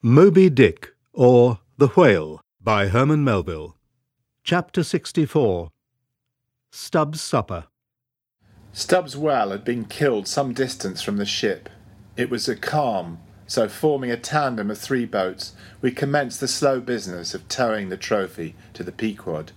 Moby Dick, or The Whale, by Herman Melville. Chapter 64 Stubb's Supper. Stubb's whale had been killed some distance from the ship. It was a calm, so forming a tandem of three boats, we commenced the slow business of towing the trophy to the Pequod.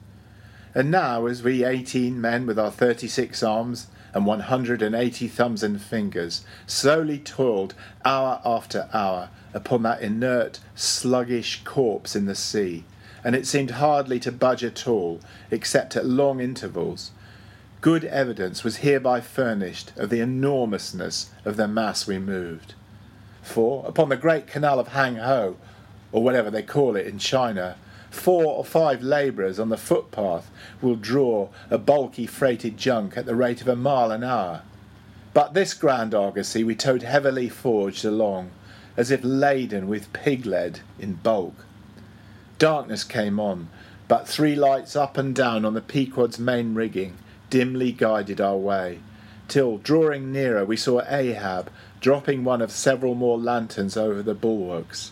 And now, as we eighteen men with our thirty six arms and one hundred and eighty thumbs and fingers slowly toiled hour after hour upon that inert, sluggish corpse in the sea, and it seemed hardly to budge at all, except at long intervals. Good evidence was hereby furnished of the enormousness of the mass we moved. For, upon the great canal of Hang Ho, or whatever they call it in China, four or five labourers on the footpath will draw a bulky freighted junk at the rate of a mile an hour. But this grand argosy we towed heavily forged along, as if laden with pig lead in bulk. Darkness came on, but three lights up and down on the Pequod's main rigging dimly guided our way, till, drawing nearer, we saw Ahab dropping one of several more lanterns over the bulwarks.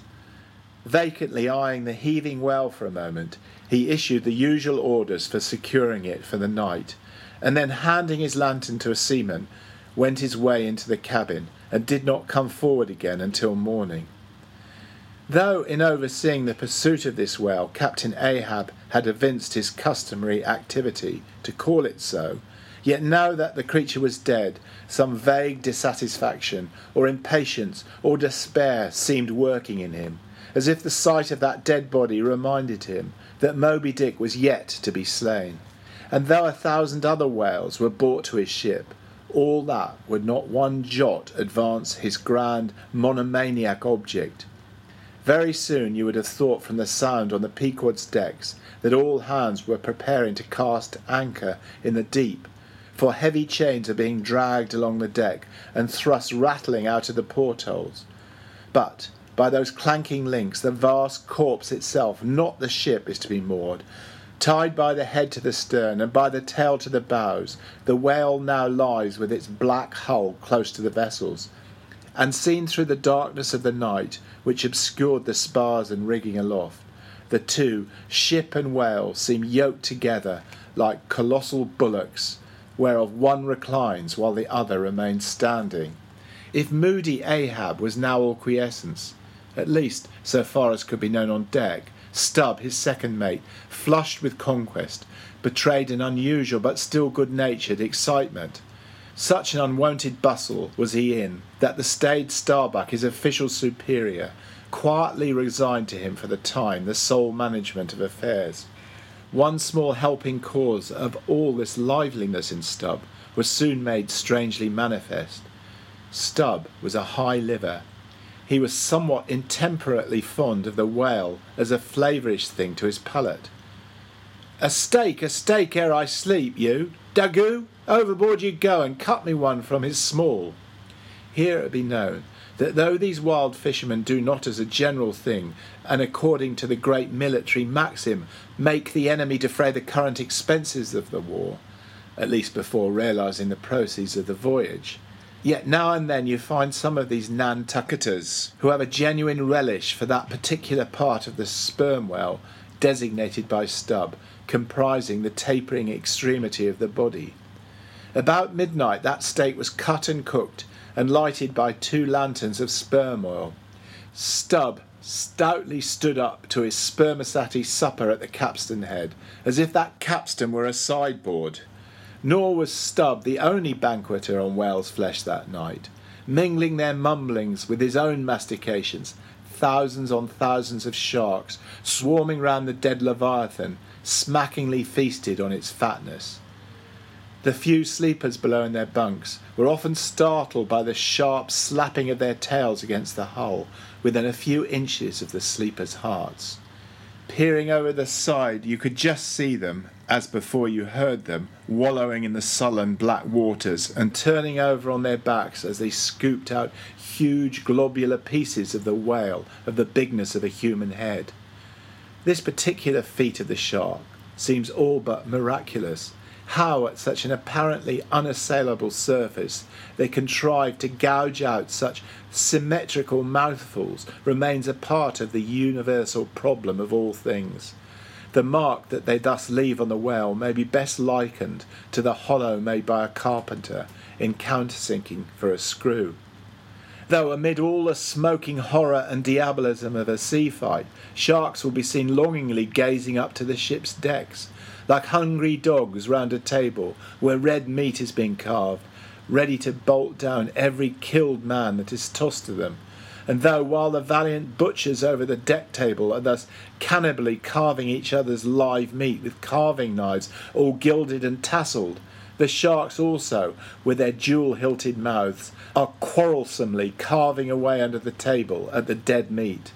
Vacantly eyeing the heaving well for a moment, he issued the usual orders for securing it for the night, and then handing his lantern to a seaman, went his way into the cabin and did not come forward again until morning. Though in overseeing the pursuit of this whale, Captain Ahab had evinced his customary activity, to call it so, yet now that the creature was dead, some vague dissatisfaction, or impatience, or despair seemed working in him, as if the sight of that dead body reminded him that Moby Dick was yet to be slain. And though a thousand other whales were brought to his ship, all that would not one jot advance his grand monomaniac object. Very soon you would have thought from the sound on the Pequod's decks that all hands were preparing to cast anchor in the deep, for heavy chains are being dragged along the deck and thrust rattling out of the portholes. But by those clanking links, the vast corpse itself, not the ship, is to be moored. Tied by the head to the stern and by the tail to the bows, the whale now lies with its black hull close to the vessels. And seen through the darkness of the night, which obscured the spars and rigging aloft, the two, ship and whale, seem yoked together like colossal bullocks, whereof one reclines while the other remains standing. If moody Ahab was now all quiescence, at least so far as could be known on deck, Stubb, his second mate, flushed with conquest, betrayed an unusual but still good natured excitement. Such an unwonted bustle was he in that the staid Starbuck, his official superior, quietly resigned to him for the time the sole management of affairs. One small helping cause of all this liveliness in Stubb was soon made strangely manifest. Stubb was a high liver he was somewhat intemperately fond of the whale as a flavourish thing to his palate. A steak, a steak ere I sleep, you. Daggoo! overboard you go and cut me one from his small. Here it be known that though these wild fishermen do not as a general thing, and according to the great military maxim, make the enemy defray the current expenses of the war, at least before realizing the proceeds of the voyage, Yet now and then you find some of these Nantucketers who have a genuine relish for that particular part of the sperm whale designated by Stubb, comprising the tapering extremity of the body. About midnight that steak was cut and cooked and lighted by two lanterns of sperm oil. Stubb stoutly stood up to his spermaceti supper at the capstan head, as if that capstan were a sideboard. Nor was Stubb the only banqueter on whale's flesh that night. Mingling their mumblings with his own mastications, thousands on thousands of sharks, swarming round the dead Leviathan, smackingly feasted on its fatness. The few sleepers below in their bunks were often startled by the sharp slapping of their tails against the hull within a few inches of the sleepers' hearts. Peering over the side, you could just see them, as before you heard them, wallowing in the sullen black waters and turning over on their backs as they scooped out huge globular pieces of the whale of the bigness of a human head. This particular feat of the shark seems all but miraculous, how at such an apparently unassailable surface they contrive to gouge out such symmetrical mouthfuls remains a part of the universal problem of all things. The mark that they thus leave on the well may be best likened to the hollow made by a carpenter in countersinking for a screw. Though amid all the smoking horror and diabolism of a sea fight, sharks will be seen longingly gazing up to the ship's decks, like hungry dogs round a table where red meat is being carved, ready to bolt down every killed man that is tossed to them. And though while the valiant butchers over the deck table are thus cannibally carving each other's live meat with carving knives all gilded and tasselled, the sharks also, with their jewel hilted mouths, are quarrelsomely carving away under the table at the dead meat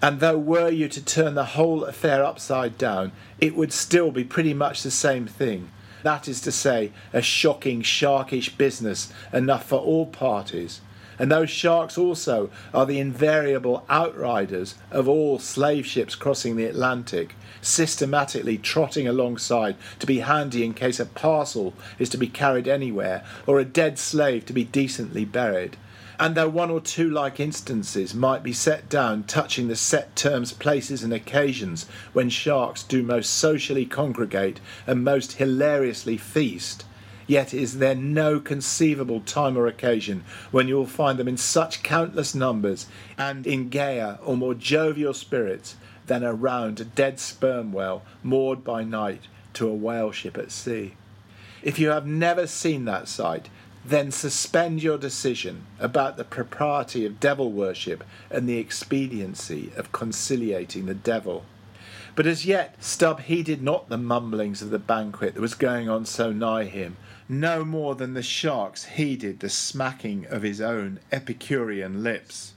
and though were you to turn the whole affair upside down, it would still be pretty much the same thing. That is to say, a shocking, sharkish business enough for all parties. And those sharks also are the invariable outriders of all slave ships crossing the Atlantic, systematically trotting alongside to be handy in case a parcel is to be carried anywhere or a dead slave to be decently buried. And though one or two like instances might be set down touching the set terms, places, and occasions when sharks do most socially congregate and most hilariously feast, yet is there no conceivable time or occasion when you will find them in such countless numbers and in gayer or more jovial spirits than around a dead sperm whale moored by night to a whale ship at sea. If you have never seen that sight, then suspend your decision about the propriety of devil worship and the expediency of conciliating the devil. But as yet Stubb heeded not the mumblings of the banquet that was going on so nigh him, no more than the sharks heeded the smacking of his own Epicurean lips.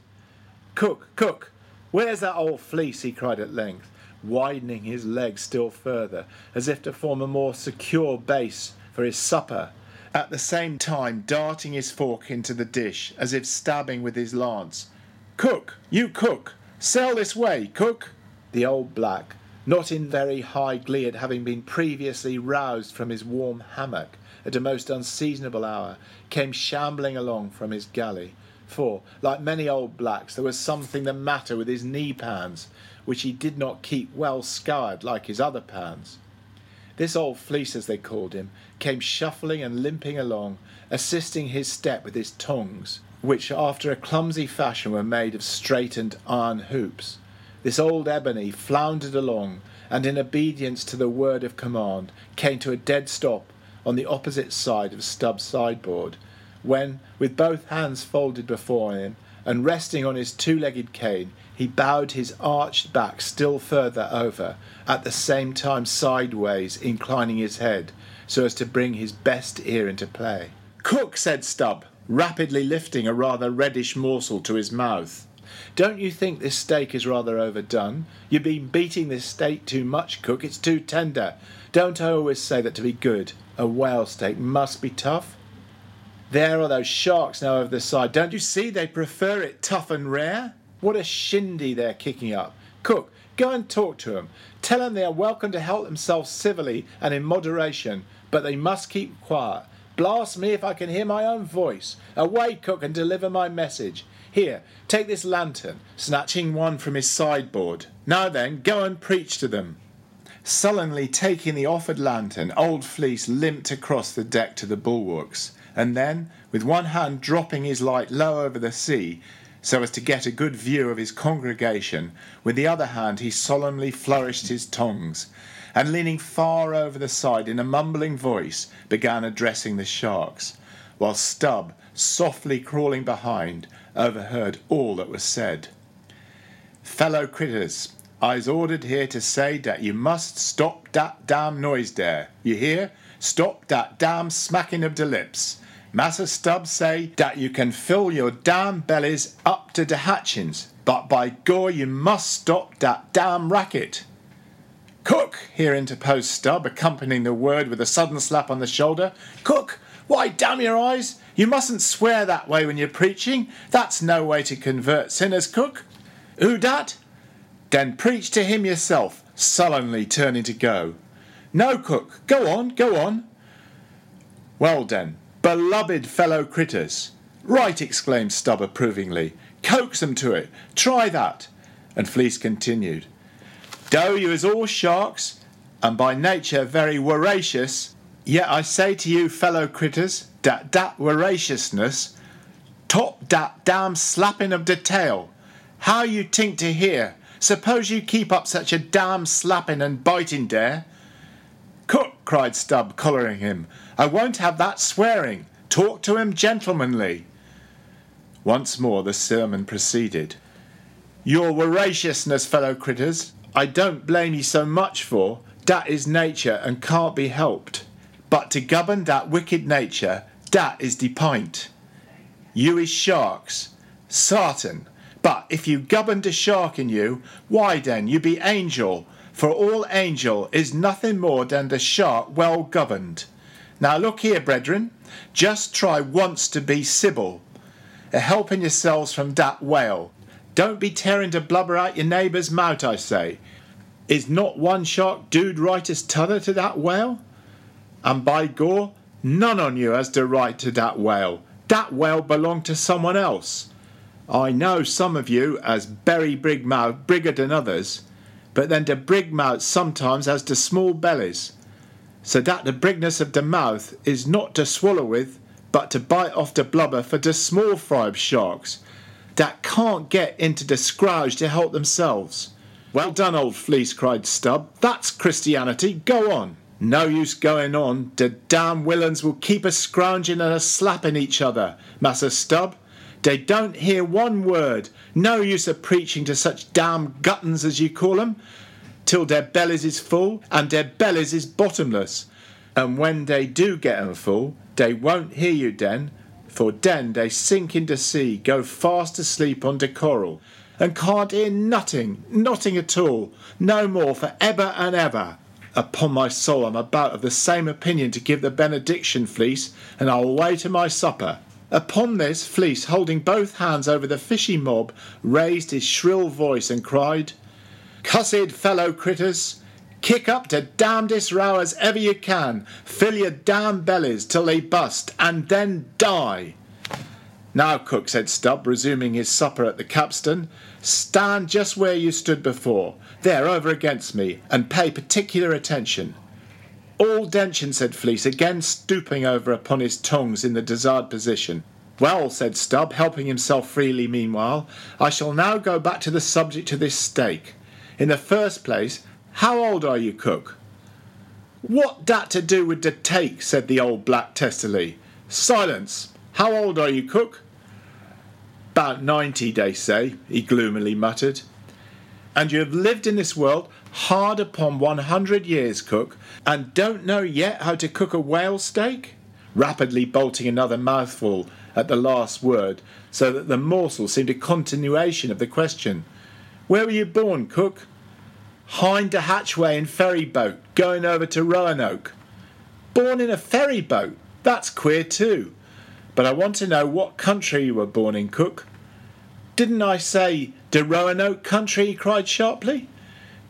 Cook, cook, where's that old fleece? he cried at length, widening his legs still further, as if to form a more secure base for his supper at the same time darting his fork into the dish as if stabbing with his lance. Cook, you cook, sail this way, cook. The old black, not in very high glee at having been previously roused from his warm hammock at a most unseasonable hour, came shambling along from his galley. For, like many old blacks, there was something the matter with his knee pans, which he did not keep well scoured like his other pans. This old fleece, as they called him, came shuffling and limping along, assisting his step with his tongs, which after a clumsy fashion were made of straightened iron hoops. This old ebony floundered along, and in obedience to the word of command, came to a dead stop on the opposite side of Stubb's sideboard, when, with both hands folded before him, and resting on his two legged cane, he bowed his arched back still further over, at the same time sideways inclining his head so as to bring his best ear into play. Cook, said Stubb, rapidly lifting a rather reddish morsel to his mouth. Don't you think this steak is rather overdone? You've been beating this steak too much, Cook. It's too tender. Don't I always say that to be good, a whale steak must be tough? There are those sharks now over the side. Don't you see they prefer it tough and rare? What a shindy they're kicking up. Cook, go and talk to them. Tell them they are welcome to help themselves civilly and in moderation, but they must keep quiet. Blast me if I can hear my own voice. Away, cook, and deliver my message. Here, take this lantern, snatching one from his sideboard. Now then, go and preach to them. Sullenly taking the offered lantern, Old Fleece limped across the deck to the bulwarks, and then, with one hand dropping his light low over the sea, so as to get a good view of his congregation, with the other hand he solemnly flourished his tongs, and leaning far over the side in a mumbling voice began addressing the sharks, while Stubb, softly crawling behind, overheard all that was said. Fellow critters, I's ordered here to say dat you must stop dat damn noise there. You hear? Stop dat damn smacking of de lips. Massa Stubbs say dat you can fill your damn bellies up to de hatchings, but by gore you must stop dat damn racket. Cook, here interposed Stubb, accompanying the word with a sudden slap on the shoulder. Cook, why, damn your eyes, you mustn't swear that way when you're preaching. That's no way to convert sinners, Cook. Who dat? Then preach to him yourself, sullenly turning to go. No, Cook, go on, go on. Well then, beloved fellow critters. Right, exclaimed Stubb approvingly. Coax 'em to it. Try that. And Fleece continued. Though you is all sharks, and by nature very voracious, yet I say to you, fellow critters, dat dat voraciousness top dat damn slapping of de tail. How you tink to hear? Suppose you keep up such a damn slapping and biting dare? Cook, cried Stubb, collaring him, I won't have that swearing. Talk to him gentlemanly. Once more the sermon proceeded. Your voraciousness, fellow critters, I don't blame ye so much for. Dat is nature and can't be helped. But to govern that wicked nature, dat is de pint. You is sharks. Sartin. But if you govern de shark in you, why then you be angel, for all angel is nothing more than the shark well governed. Now look here, brethren, just try once to be Sybil, a eh, helping yourselves from that whale. Don't be tearing de blubber out your neighbour's mouth, I say. Is not one shark dude right as t'other to that whale? And by gore, none on you has the right to that whale. That whale belonged to someone else. I know some of you as berry brig mouth bigger than others, but then the brig mouth sometimes has the small bellies, so that the brigness of the mouth is not to swallow with, but to bite off the blubber for the small fry of sharks that can't get into the scrouge to help themselves. Well done, old fleece, cried Stubb. That's Christianity. Go on. No use going on. The damn villains will keep a scrounging and a slapping each other, Massa Stubb. They don't hear one word. No use of preaching to such damn guttons as you call 'em, till their bellies is full, and their bellies is bottomless. And when they do get 'em full, they won't hear you then, for then they sink into sea, go fast asleep on de coral, and can't hear nothing, nothing at all, no more for ever and ever. Upon my soul, I'm about of the same opinion to give the benediction, Fleece, and I'll away to my supper. Upon this, Fleece, holding both hands over the fishy mob, raised his shrill voice and cried, Cussed fellow critters, kick up the damnedest row as ever you can, fill your damn bellies till they bust, and then die. Now, cook, said Stubb, resuming his supper at the capstan, stand just where you stood before, there over against me, and pay particular attention. All dention, said Fleece, again stooping over upon his tongs in the desired position. Well, said Stubb, helping himself freely meanwhile, I shall now go back to the subject of this steak. In the first place, how old are you, cook? What dat to do with de take? said the old black testily. Silence. How old are you, cook? About ninety, they say, he gloomily muttered. And you have lived in this world hard upon one hundred years, cook, and don't know yet how to cook a whale steak? Rapidly bolting another mouthful at the last word, so that the morsel seemed a continuation of the question. Where were you born, cook? Hind the hatchway in ferry boat, going over to Roanoke. Born in a ferry boat? That's queer too. But I want to know what country you were born in, cook. Didn't I say de Roanoke country? he cried sharply.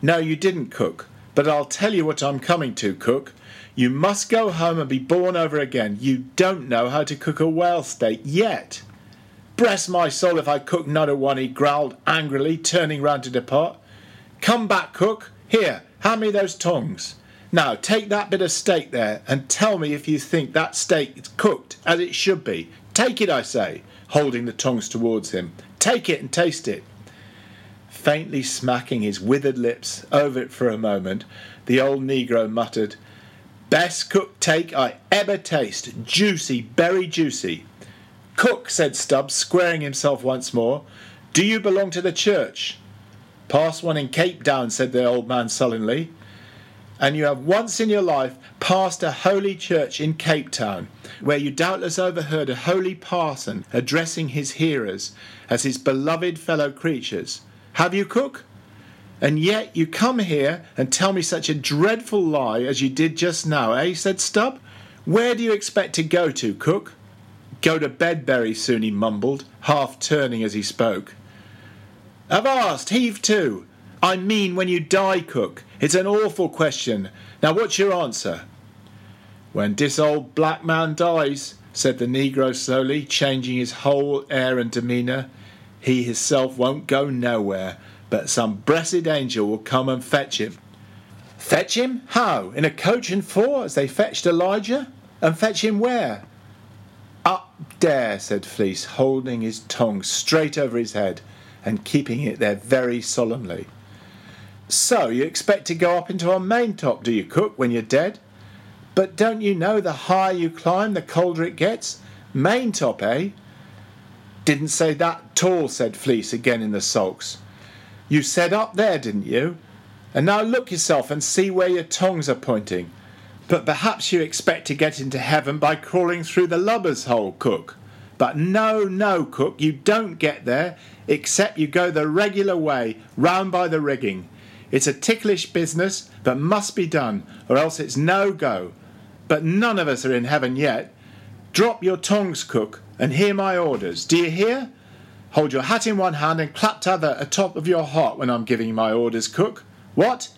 No, you didn't, cook. But I'll tell you what I'm coming to, cook. You must go home and be born over again. You don't know how to cook a whale steak yet. Bless my soul if I cook another one, he growled angrily, turning round to depart. Come back, cook. Here, hand me those tongs. Now, take that bit of steak there and tell me if you think that steak is cooked as it should be. Take it, I say, holding the tongs towards him. Take it and taste it. Faintly smacking his withered lips over it for a moment, the old negro muttered, Best cooked take I ever taste. Juicy, very juicy. Cook, said Stubbs, squaring himself once more, do you belong to the church? Passed one in Cape Town, said the old man sullenly. And you have once in your life passed a holy church in Cape Town, where you doubtless overheard a holy parson addressing his hearers as his beloved fellow creatures. Have you, cook? And yet you come here and tell me such a dreadful lie as you did just now, eh? said Stubb. Where do you expect to go to, cook? Go to bed very soon, he mumbled, half turning as he spoke. Avast, heave to. I mean when you die, cook. It's an awful question. Now what's your answer? When dis old black man dies, said the negro slowly, changing his whole air and demeanour, he hisself won't go nowhere, but some blessed angel will come and fetch him. Fetch him? How? In a coach and four, as they fetched Elijah? And fetch him where? Up there, said Fleece, holding his tongue straight over his head and keeping it there very solemnly. So you expect to go up into our main top, do you, cook, when you're dead? But don't you know the higher you climb, the colder it gets? Main top, eh? Didn't say that tall, said Fleece again in the sulks. You said up there, didn't you? And now look yourself and see where your tongues are pointing. But perhaps you expect to get into heaven by crawling through the lubber's hole, cook. But no, no, cook, you don't get there, except you go the regular way, round by the rigging. It's a ticklish business, but must be done, or else it's no go. But none of us are in heaven yet. Drop your tongs, cook, and hear my orders. Do you hear? Hold your hat in one hand and clap t'other atop of your heart when I'm giving my orders, cook. What?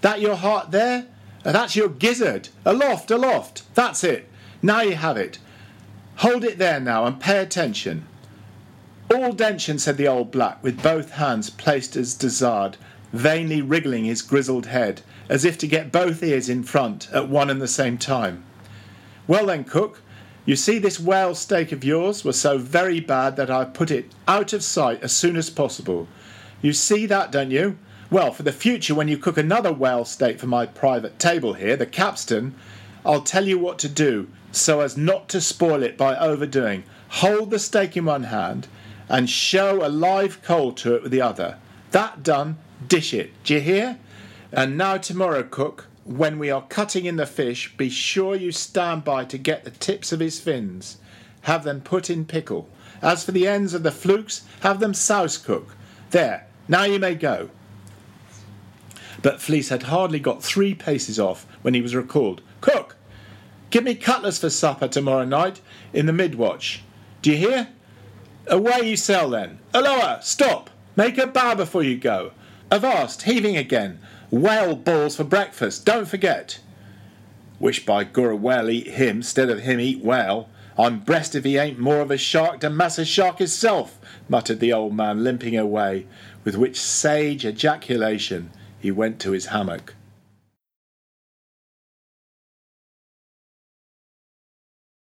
That your heart there? That's your gizzard. Aloft, aloft. That's it. Now you have it. Hold it there now and pay attention. All dention, said the old black, with both hands placed as desired, vainly wriggling his grizzled head, as if to get both ears in front at one and the same time. Well then, cook, you see this whale steak of yours was so very bad that I put it out of sight as soon as possible. You see that, don't you? Well, for the future, when you cook another whale steak for my private table here, the capstan, I'll tell you what to do so as not to spoil it by overdoing. Hold the steak in one hand and show a live coal to it with the other. That done, dish it. D'ye hear? And now tomorrow, cook, when we are cutting in the fish, be sure you stand by to get the tips of his fins. Have them put in pickle. As for the ends of the flukes, have them souse cook. There, now you may go. But Fleece had hardly got three paces off when he was recalled. Cook, give me cutlets for supper tomorrow night in the mid-watch. Do you hear? Away you sail then. Aloha, stop. Make a bow before you go. Avast, heaving again. Whale balls for breakfast, don't forget. Wish by Gura whale eat him, stead of him eat whale. I'm breast if he ain't more of a shark than Massa Shark himself, muttered the old man, limping away, with which sage ejaculation he went to his hammock.